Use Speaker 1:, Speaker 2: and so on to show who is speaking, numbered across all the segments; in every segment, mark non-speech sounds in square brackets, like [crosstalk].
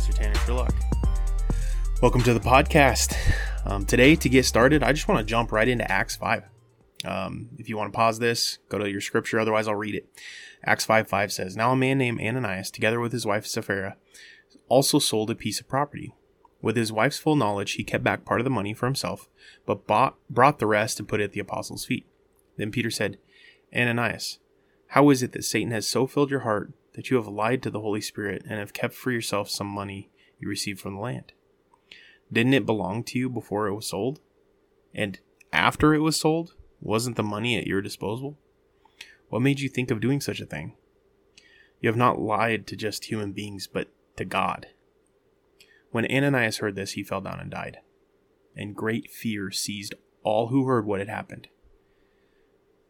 Speaker 1: Pastor Tanner Sherlock. Welcome to the podcast. Um, today, to get started, I just want to jump right into Acts 5. Um, if you want to pause this, go to your scripture, otherwise, I'll read it. Acts 5 5 says, Now a man named Ananias, together with his wife Sapphira, also sold a piece of property. With his wife's full knowledge, he kept back part of the money for himself, but bought, brought the rest and put it at the apostles' feet. Then Peter said, Ananias, how is it that Satan has so filled your heart that you have lied to the Holy Spirit and have kept for yourself some money you received from the land? Didn't it belong to you before it was sold? And after it was sold, wasn't the money at your disposal? What made you think of doing such a thing? You have not lied to just human beings, but to God. When Ananias heard this, he fell down and died. And great fear seized all who heard what had happened.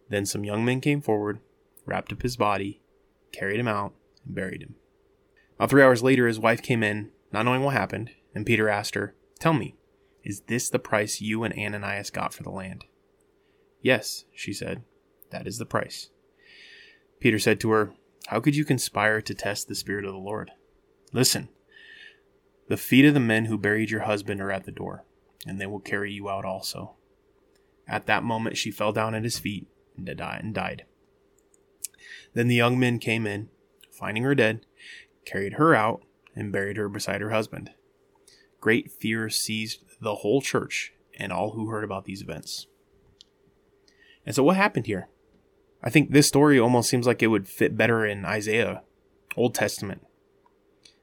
Speaker 1: Then some young men came forward, wrapped up his body, carried him out, and buried him. About three hours later, his wife came in, not knowing what happened, and Peter asked her, Tell me, is this the price you and Ananias got for the land? Yes, she said, that is the price. Peter said to her, How could you conspire to test the Spirit of the Lord? Listen, the feet of the men who buried your husband are at the door, and they will carry you out also. At that moment she fell down at his feet and died. Then the young men came in, finding her dead, carried her out, and buried her beside her husband. Great fear seized the whole church and all who heard about these events. And so, what happened here? I think this story almost seems like it would fit better in Isaiah, Old Testament.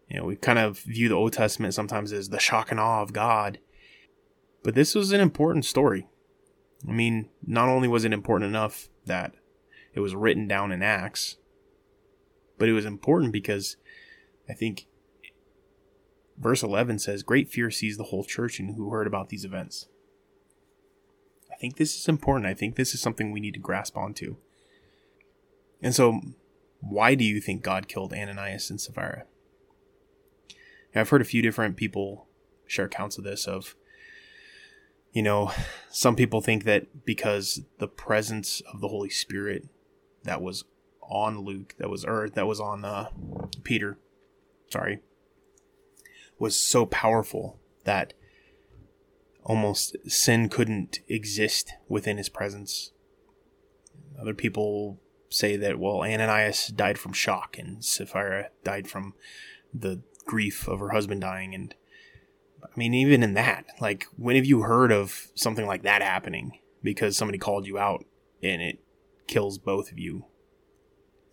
Speaker 1: You know, we kind of view the Old Testament sometimes as the shock and awe of God. But this was an important story. I mean, not only was it important enough that it was written down in Acts, but it was important because I think verse 11 says, Great fear seized the whole church and who heard about these events. I think this is important. I think this is something we need to grasp onto. And so, why do you think God killed Ananias and Sapphira? I've heard a few different people share accounts of this of you know, some people think that because the presence of the Holy Spirit that was on Luke, that was or that was on uh, Peter, sorry, was so powerful that almost sin couldn't exist within his presence. Other people say that well, Ananias died from shock and Sapphira died from the grief of her husband dying. And I mean even in that like when have you heard of something like that happening? Because somebody called you out and it kills both of you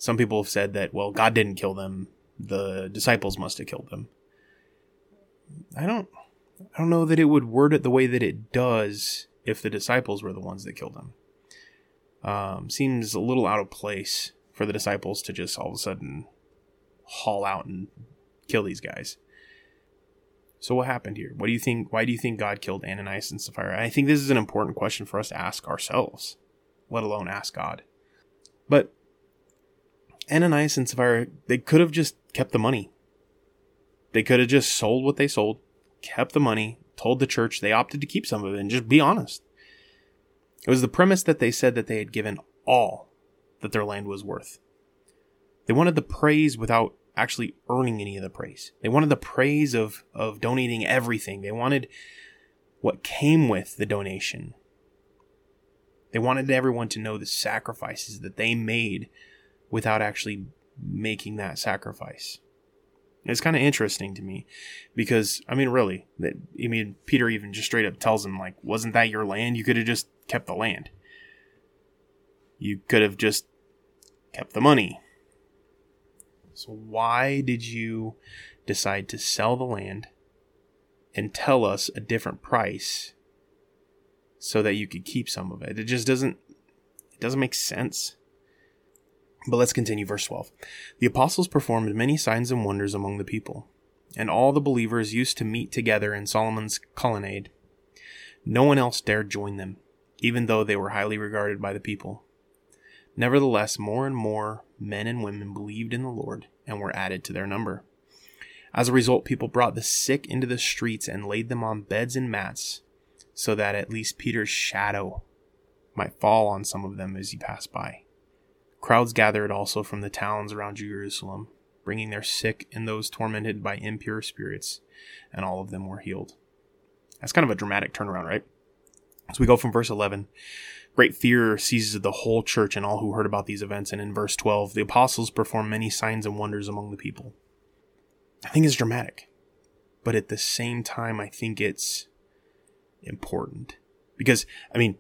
Speaker 1: some people have said that well God didn't kill them the disciples must have killed them I don't I don't know that it would word it the way that it does if the disciples were the ones that killed him um, seems a little out of place for the disciples to just all of a sudden haul out and kill these guys. So what happened here? What do you think? Why do you think God killed Ananias and Sapphira? I think this is an important question for us to ask ourselves, let alone ask God. But Ananias and Sapphira, they could have just kept the money. They could have just sold what they sold, kept the money, told the church they opted to keep some of it, and just be honest. It was the premise that they said that they had given all that their land was worth. They wanted the praise without actually earning any of the praise. They wanted the praise of, of donating everything. They wanted what came with the donation. They wanted everyone to know the sacrifices that they made without actually making that sacrifice. It's kind of interesting to me because, I mean, really, that I mean, Peter even just straight up tells him, like, wasn't that your land? You could have just kept the land. You could have just kept the money. So, why did you decide to sell the land and tell us a different price so that you could keep some of it? It just doesn't it doesn't make sense. But let's continue verse 12. The apostles performed many signs and wonders among the people, and all the believers used to meet together in Solomon's colonnade. No one else dared join them, even though they were highly regarded by the people. Nevertheless, more and more men and women believed in the Lord and were added to their number. As a result, people brought the sick into the streets and laid them on beds and mats, so that at least Peter's shadow might fall on some of them as he passed by. Crowds gathered also from the towns around Jerusalem, bringing their sick and those tormented by impure spirits, and all of them were healed. That's kind of a dramatic turnaround, right? So we go from verse 11. Great fear seizes the whole church and all who heard about these events. And in verse 12, the apostles perform many signs and wonders among the people. I think it's dramatic, but at the same time, I think it's important. Because, I mean,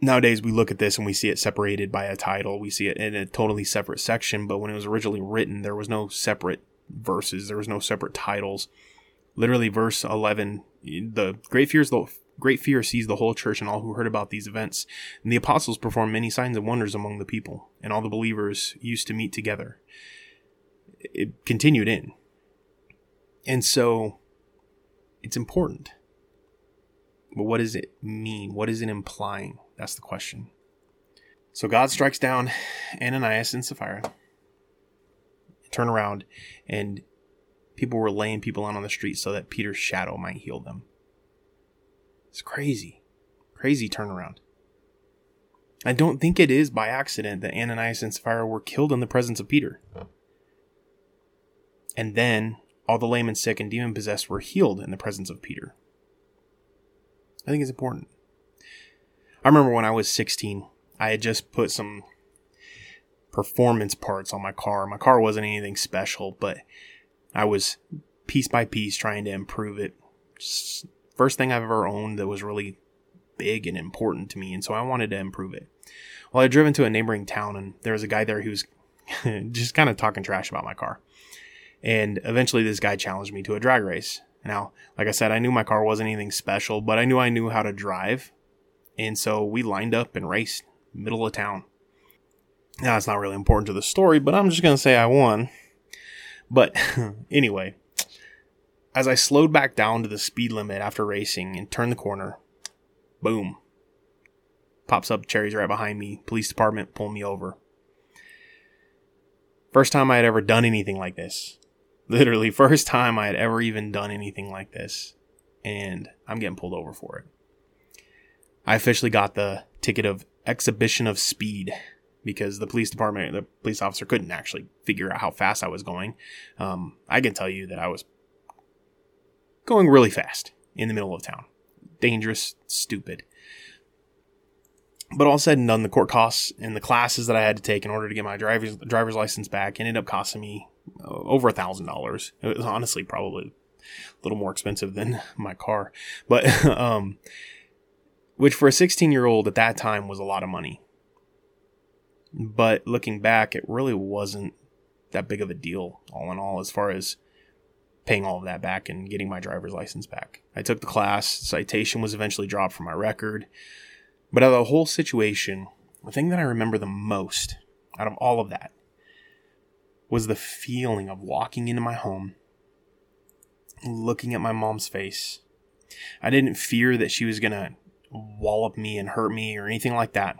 Speaker 1: nowadays we look at this and we see it separated by a title. We see it in a totally separate section, but when it was originally written, there was no separate verses, there was no separate titles. Literally, verse 11, the great fear is the great fear seized the whole church and all who heard about these events. And the apostles performed many signs and wonders among the people, and all the believers used to meet together. It continued in. And so it's important. But what does it mean? What is it implying? That's the question. So God strikes down Ananias and Sapphira. Turn around, and people were laying people out on the street so that Peter's shadow might heal them. It's crazy. Crazy turnaround. I don't think it is by accident that Ananias and Sapphira were killed in the presence of Peter. And then all the lame and sick and demon possessed were healed in the presence of Peter. I think it's important. I remember when I was 16, I had just put some performance parts on my car. My car wasn't anything special, but I was piece by piece trying to improve it. Just first thing I've ever owned that was really big and important to me, and so I wanted to improve it. Well, I drove into a neighboring town, and there was a guy there who was [laughs] just kind of talking trash about my car. And eventually, this guy challenged me to a drag race. Now, like I said, I knew my car wasn't anything special, but I knew I knew how to drive. And so we lined up and raced middle of town. Now, it's not really important to the story, but I'm just going to say I won. But [laughs] anyway, as I slowed back down to the speed limit after racing and turned the corner, boom. Pops up cherries right behind me. Police department pull me over. First time I had ever done anything like this. [laughs] Literally, first time I had ever even done anything like this. And I'm getting pulled over for it. I officially got the ticket of exhibition of speed because the police department, the police officer couldn't actually figure out how fast I was going. Um, I can tell you that I was going really fast in the middle of town. Dangerous, stupid. But all said and done, the court costs and the classes that I had to take in order to get my driver's driver's license back ended up costing me uh, over a thousand dollars. It was honestly probably a little more expensive than [laughs] my car, but [laughs] um, which for a 16 year old at that time was a lot of money. But looking back, it really wasn't that big of a deal, all in all, as far as paying all of that back and getting my driver's license back. I took the class, citation was eventually dropped from my record. But out of the whole situation, the thing that I remember the most out of all of that was the feeling of walking into my home, looking at my mom's face. I didn't fear that she was going to wallop me and hurt me or anything like that.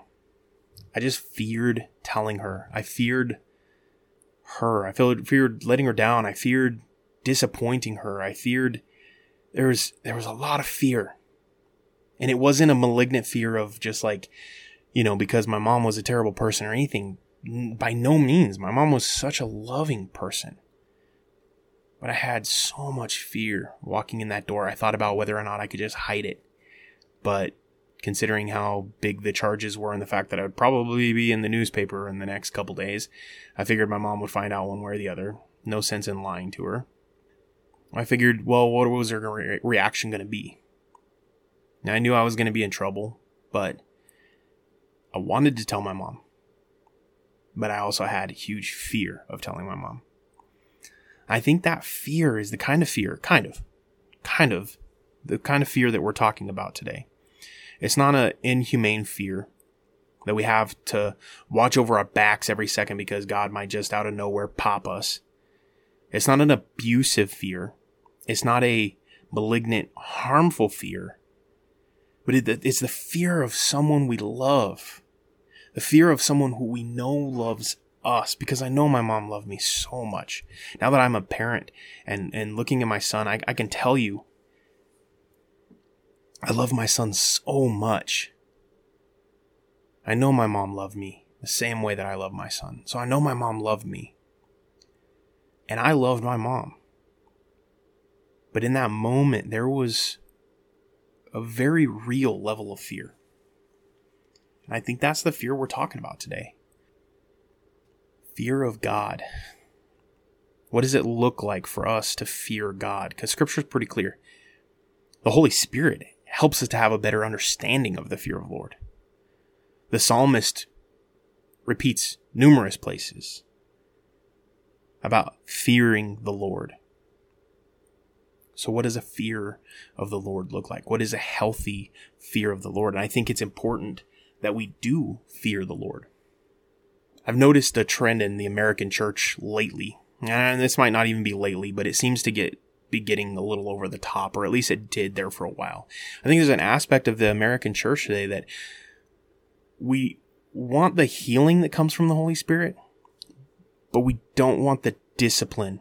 Speaker 1: I just feared telling her. I feared her. I feared letting her down. I feared disappointing her. I feared there was there was a lot of fear. And it wasn't a malignant fear of just like, you know, because my mom was a terrible person or anything. By no means. My mom was such a loving person. But I had so much fear walking in that door. I thought about whether or not I could just hide it. But considering how big the charges were and the fact that I would probably be in the newspaper in the next couple days, I figured my mom would find out one way or the other. No sense in lying to her. I figured, well, what was her re- reaction going to be? Now, I knew I was going to be in trouble, but I wanted to tell my mom. But I also had huge fear of telling my mom. I think that fear is the kind of fear, kind of, kind of, the kind of fear that we're talking about today. It's not an inhumane fear that we have to watch over our backs every second because God might just out of nowhere pop us. It's not an abusive fear. It's not a malignant, harmful fear but it's the fear of someone we love, the fear of someone who we know loves us because I know my mom loved me so much. Now that I'm a parent and, and looking at my son, I, I can tell you I love my son so much. I know my mom loved me the same way that I love my son. So I know my mom loved me. And I loved my mom. But in that moment, there was a very real level of fear. And I think that's the fear we're talking about today fear of God. What does it look like for us to fear God? Because scripture is pretty clear. The Holy Spirit helps us to have a better understanding of the fear of the Lord. The psalmist repeats numerous places about fearing the Lord. So, what does a fear of the Lord look like? What is a healthy fear of the Lord? And I think it's important that we do fear the Lord. I've noticed a trend in the American church lately, and this might not even be lately, but it seems to get be getting a little over the top, or at least it did there for a while. I think there's an aspect of the American church today that we want the healing that comes from the Holy Spirit, but we don't want the discipline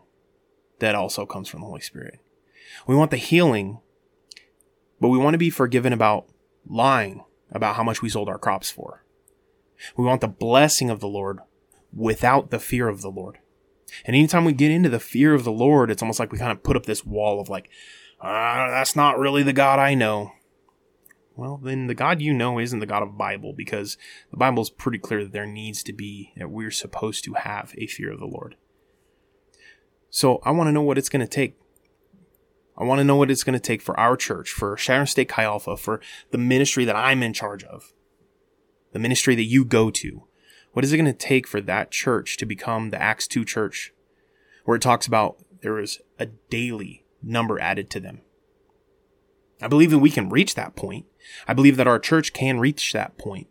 Speaker 1: that also comes from the Holy Spirit. We want the healing, but we want to be forgiven about lying about how much we sold our crops for. We want the blessing of the Lord without the fear of the Lord. And anytime we get into the fear of the Lord, it's almost like we kind of put up this wall of like, ah, that's not really the God I know. Well, then the God you know isn't the God of the Bible because the Bible is pretty clear that there needs to be, that we're supposed to have a fear of the Lord. So I want to know what it's going to take. I want to know what it's going to take for our church, for Sharon State Chi Alpha, for the ministry that I'm in charge of the ministry that you go to. What is it going to take for that church to become the Acts 2 church where it talks about there is a daily number added to them? I believe that we can reach that point. I believe that our church can reach that point.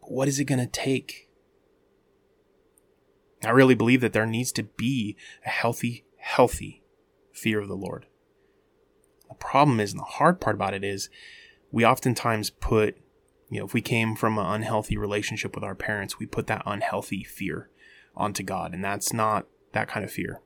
Speaker 1: But what is it going to take? I really believe that there needs to be a healthy, healthy fear of the Lord. The problem is, and the hard part about it is, we oftentimes put you know, if we came from an unhealthy relationship with our parents, we put that unhealthy fear onto God, and that's not that kind of fear.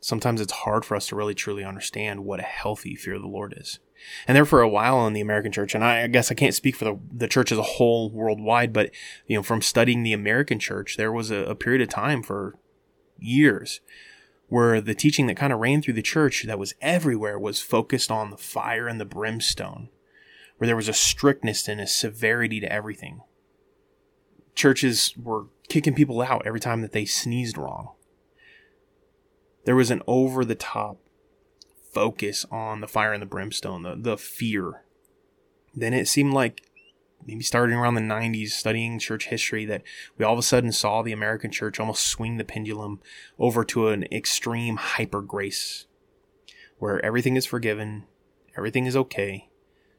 Speaker 1: Sometimes it's hard for us to really truly understand what a healthy fear of the Lord is. And there for a while in the American church, and I, I guess I can't speak for the, the church as a whole worldwide, but you know, from studying the American church, there was a, a period of time for years where the teaching that kind of ran through the church that was everywhere was focused on the fire and the brimstone where there was a strictness and a severity to everything. Churches were kicking people out every time that they sneezed wrong. There was an over the top focus on the fire and the brimstone, the, the fear. Then it seemed like maybe starting around the 90s, studying church history, that we all of a sudden saw the American church almost swing the pendulum over to an extreme hyper grace where everything is forgiven, everything is okay,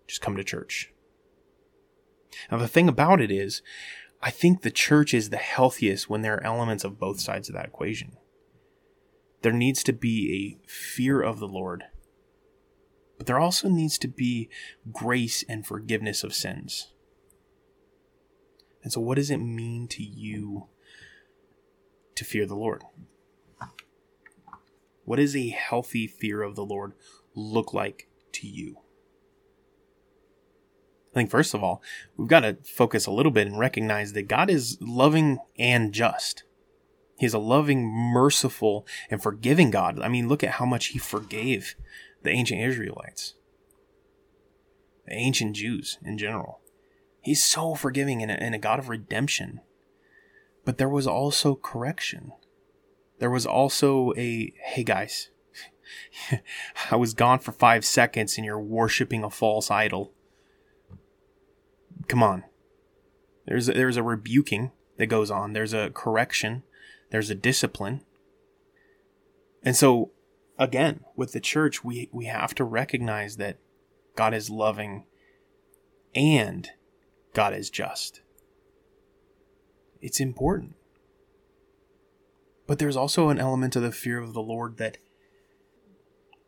Speaker 1: just come to church. Now, the thing about it is, I think the church is the healthiest when there are elements of both sides of that equation. There needs to be a fear of the Lord, but there also needs to be grace and forgiveness of sins. And so, what does it mean to you to fear the Lord? What does a healthy fear of the Lord look like to you? I think first of all, we've got to focus a little bit and recognize that God is loving and just. He's a loving, merciful, and forgiving God. I mean, look at how much He forgave the ancient Israelites, the ancient Jews in general. He's so forgiving and a, and a God of redemption. But there was also correction. There was also a, hey guys, [laughs] I was gone for five seconds and you're worshiping a false idol come on. There's a, there's a rebuking that goes on. There's a correction. There's a discipline. And so again, with the church, we we have to recognize that God is loving and God is just. It's important. But there's also an element of the fear of the Lord that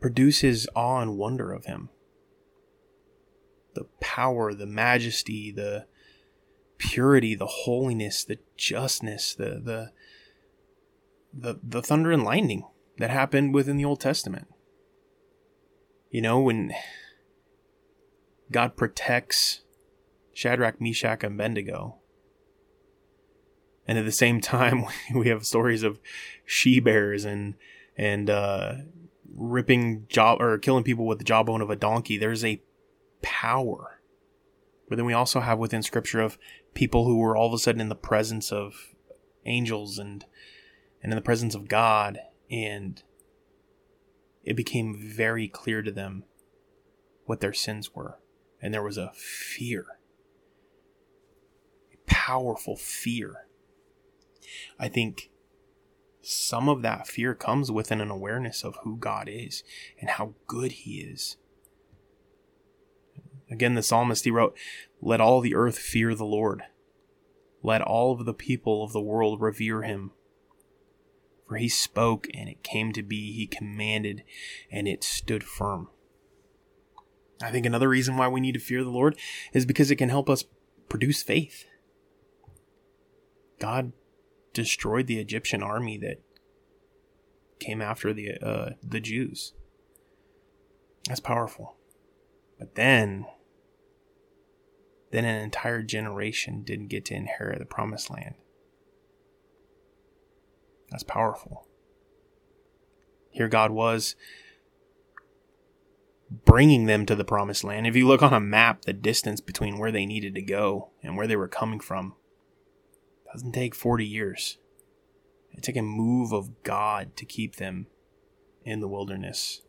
Speaker 1: produces awe and wonder of him the power, the majesty, the purity, the holiness, the justness, the the the, the thunder and lightning that happened within the Old Testament. You know, when God protects Shadrach, Meshach, and Abednego, And at the same time, [laughs] we have stories of she bears and and uh, ripping jaw or killing people with the jawbone of a donkey. There's a power. But then we also have within Scripture of people who were all of a sudden in the presence of angels and and in the presence of God, and it became very clear to them what their sins were, and there was a fear, a powerful fear. I think some of that fear comes within an awareness of who God is and how good He is. Again, the psalmist he wrote, Let all the earth fear the Lord. Let all of the people of the world revere him. For he spoke, and it came to be. He commanded, and it stood firm. I think another reason why we need to fear the Lord is because it can help us produce faith. God destroyed the Egyptian army that came after the uh, the Jews. That's powerful. But then then an entire generation didn't get to inherit the promised land. That's powerful. Here God was bringing them to the promised land. If you look on a map, the distance between where they needed to go and where they were coming from doesn't take 40 years. It took a move of God to keep them in the wilderness.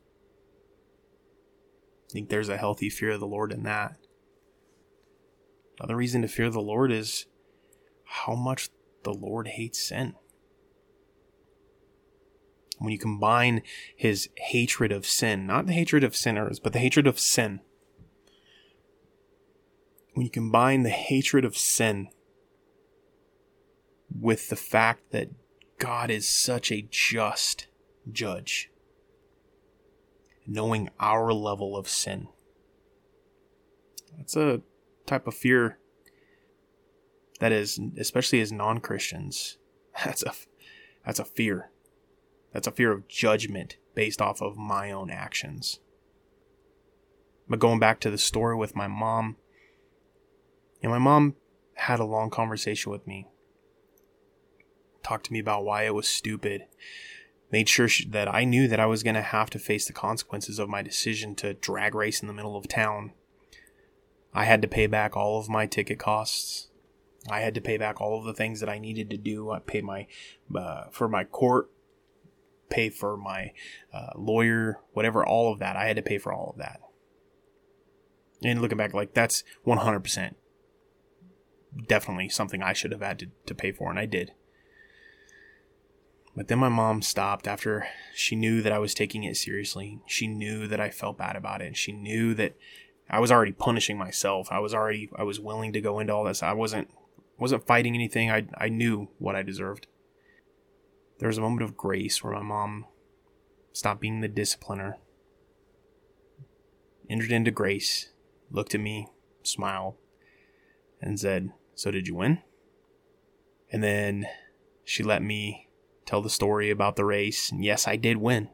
Speaker 1: I think there's a healthy fear of the Lord in that. Another reason to fear the Lord is how much the Lord hates sin. When you combine his hatred of sin, not the hatred of sinners, but the hatred of sin, when you combine the hatred of sin with the fact that God is such a just judge, knowing our level of sin, that's a type of fear that is especially as non-Christians [laughs] that's a that's a fear. That's a fear of judgment based off of my own actions. But going back to the story with my mom and my mom had a long conversation with me talked to me about why it was stupid made sure she, that I knew that I was going to have to face the consequences of my decision to drag race in the middle of town I had to pay back all of my ticket costs. I had to pay back all of the things that I needed to do. I paid my uh, for my court, pay for my uh, lawyer, whatever, all of that. I had to pay for all of that. And looking back, like that's 100% definitely something I should have had to, to pay for, and I did. But then my mom stopped after she knew that I was taking it seriously. She knew that I felt bad about it. She knew that I was already punishing myself. I was already I was willing to go into all this. I wasn't wasn't fighting anything. I I knew what I deserved. There was a moment of grace where my mom stopped being the discipliner, entered into grace, looked at me, smiled, and said, "So did you win?" And then she let me tell the story about the race, and yes, I did win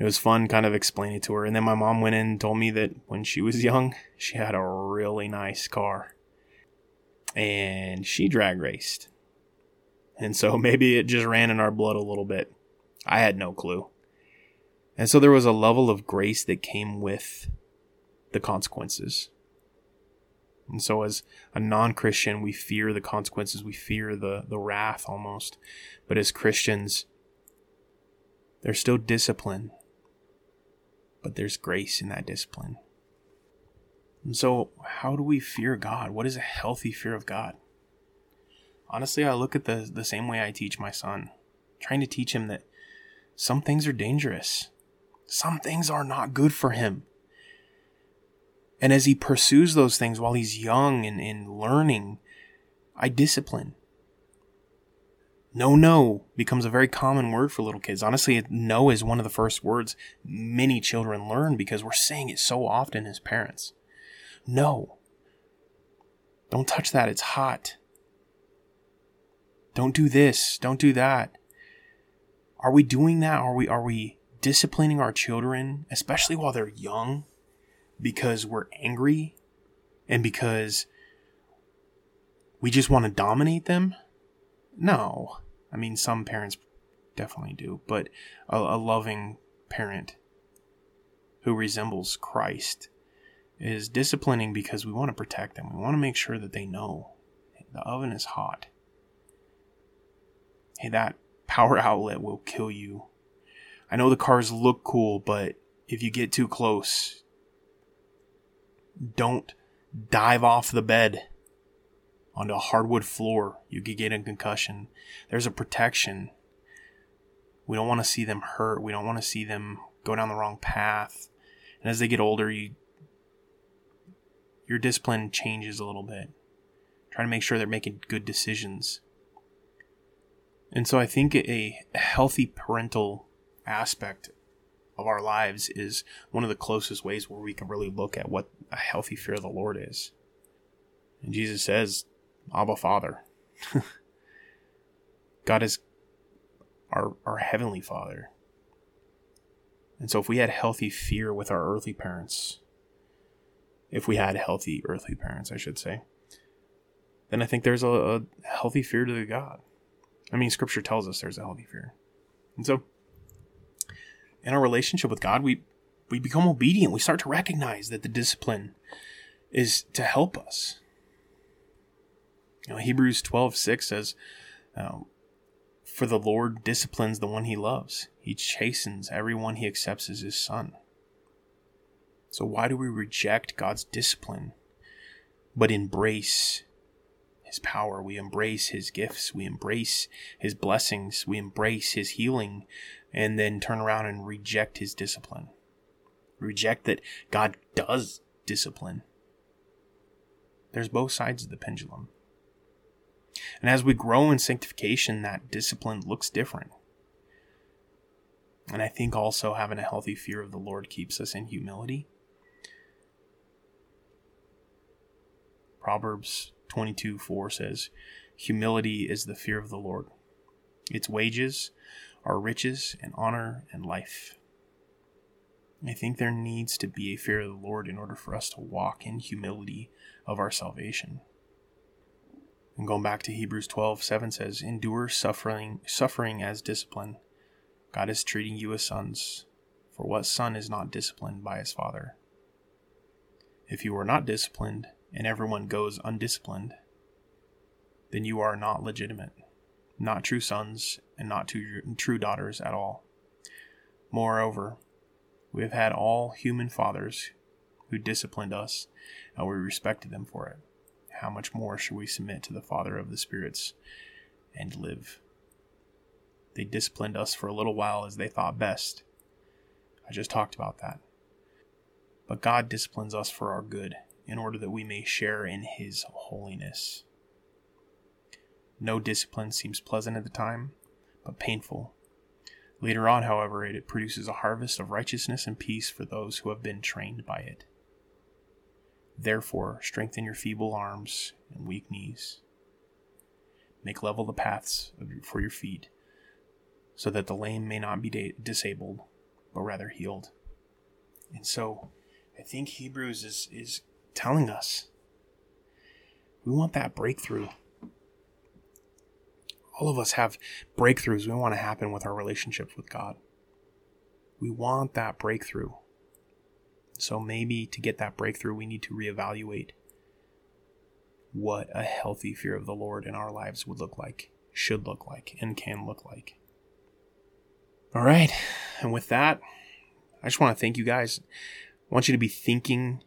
Speaker 1: it was fun kind of explaining to her. And then my mom went in and told me that when she was young, she had a really nice car. And she drag raced. And so [laughs] maybe it just ran in our blood a little bit. I had no clue. And so there was a level of grace that came with the consequences. And so as a non-Christian, we fear the consequences, we fear the the wrath almost. But as Christians, there's still discipline but there's grace in that discipline. And so, how do we fear God? What is a healthy fear of God? Honestly, I look at the the same way I teach my son, trying to teach him that some things are dangerous. Some things are not good for him. And as he pursues those things while he's young and, and learning, I discipline. No, no becomes a very common word for little kids. Honestly, no is one of the first words many children learn because we're saying it so often as parents. No. Don't touch that. It's hot. Don't do this. Don't do that. Are we doing that? Are we, are we disciplining our children, especially while they're young, because we're angry and because we just want to dominate them? No. I mean, some parents definitely do, but a, a loving parent who resembles Christ is disciplining because we want to protect them. We want to make sure that they know the oven is hot. Hey, that power [laughs] outlet will kill you. I know the cars look cool, but if you get too close, don't dive off the bed onto a hardwood floor. You could get a concussion. There's a protection. We don't want to see them hurt. We don't want to see them go down the wrong path. And as they get older, you your discipline changes a little bit. Trying to make sure they're making good decisions. And so I think a healthy parental aspect of our lives is one of the closest ways where we can really look at what a healthy fear of the Lord is. And Jesus says, Abba Father. [laughs] God is our, our heavenly Father. And so if we had healthy fear with our earthly parents, if we had healthy earthly parents, I should say, then I think there's a, a healthy fear to God. I mean, scripture tells us there's a healthy fear. And so in our relationship with God, we we become obedient. We start to recognize that the discipline is to help us. You know, Hebrews 12, 6 says, um, For the Lord disciplines the one he loves. He chastens everyone he accepts as his son. So why do we reject God's discipline, but embrace his power. We embrace his gifts. We embrace his blessings. We embrace his healing and then turn around and reject his discipline. Reject that God does discipline. There's both sides of the pendulum. And as we grow in sanctification, that discipline looks different. And I think also having a healthy fear of the Lord keeps us in humility. Proverbs 22 4 says, Humility is the fear of the Lord. Its wages are riches and honor and life. I think there needs to be a fear of the Lord in order for us to walk in humility of our salvation. And going back to Hebrews 12 7 says, Endure suffering, suffering as discipline. God is treating you as sons. For what son is not disciplined by his father? If you are not disciplined, and everyone goes undisciplined, then you are not legitimate, not true sons, and not true, true daughters at all. Moreover, we have had all human fathers who disciplined us, and we respected them for it. How much more should we submit to the Father of the spirits and live? They disciplined us for a little while as they thought best. I just talked about that. But God disciplines us for our good in order that we may share in his holiness. No discipline seems pleasant at the time, but painful. Later on, however, it produces a harvest of righteousness and peace for those who have been trained by it. Therefore, strengthen your feeble arms and weak knees. Make level the paths for your feet, so that the lame may not be disabled, but rather healed. And so, I think Hebrews is, is telling us. We want that breakthrough. All of us have breakthroughs we want to happen with our relationships with God. We want that breakthrough. So maybe to get that breakthrough, we need to reevaluate what a healthy fear of the Lord in our lives would look like, should look like, and can look like. All right. And with that, I just want to thank you guys. I want you to be thinking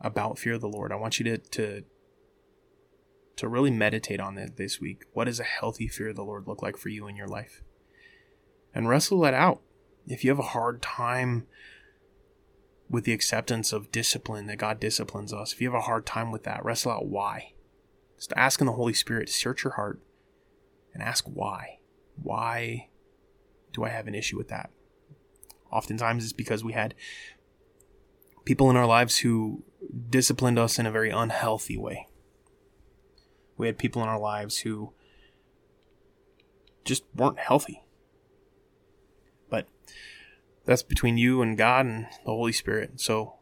Speaker 1: about fear of the Lord. I want you to to to really meditate on it this week. What does a healthy fear of the Lord look like for you in your life? And wrestle that out. If you have a hard time with the acceptance of discipline that God disciplines us, if you have a hard time with that, wrestle out why. Just asking the Holy Spirit to search your heart and ask why. Why do I have an issue with that? Oftentimes it's because we had people in our lives who disciplined us in a very unhealthy way. We had people in our lives who just weren't healthy. That's between you and God and the Holy Spirit. So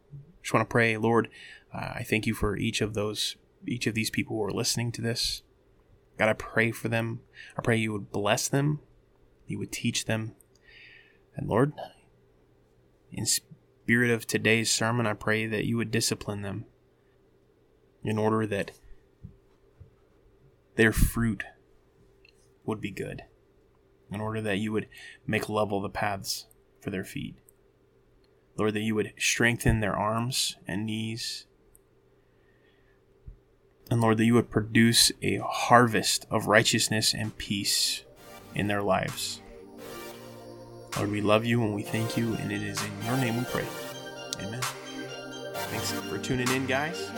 Speaker 1: just want to pray, Lord, uh, I thank you for each of those, each of these people who are listening to this. God, I pray for them. I pray you would bless them, you would teach them. And Lord, in spirit of today's sermon, I pray that you would discipline them in order that their fruit would be good, in order that you would make level the paths for their feet. Lord, that you would strengthen their arms and knees. And Lord, that you would produce a harvest of righteousness and peace in their lives. Lord, we love you and we thank you, and it is in your name we pray. Amen. Thanks for tuning in, guys.